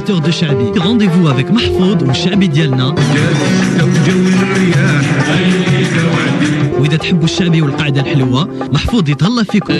animateur de شعبي rendez-vous avec Mahfoud ou والشعبي ديالنا واذا تحبوا الشعبي والقاعدة الحلوة محفوظ يتهلا فيكم.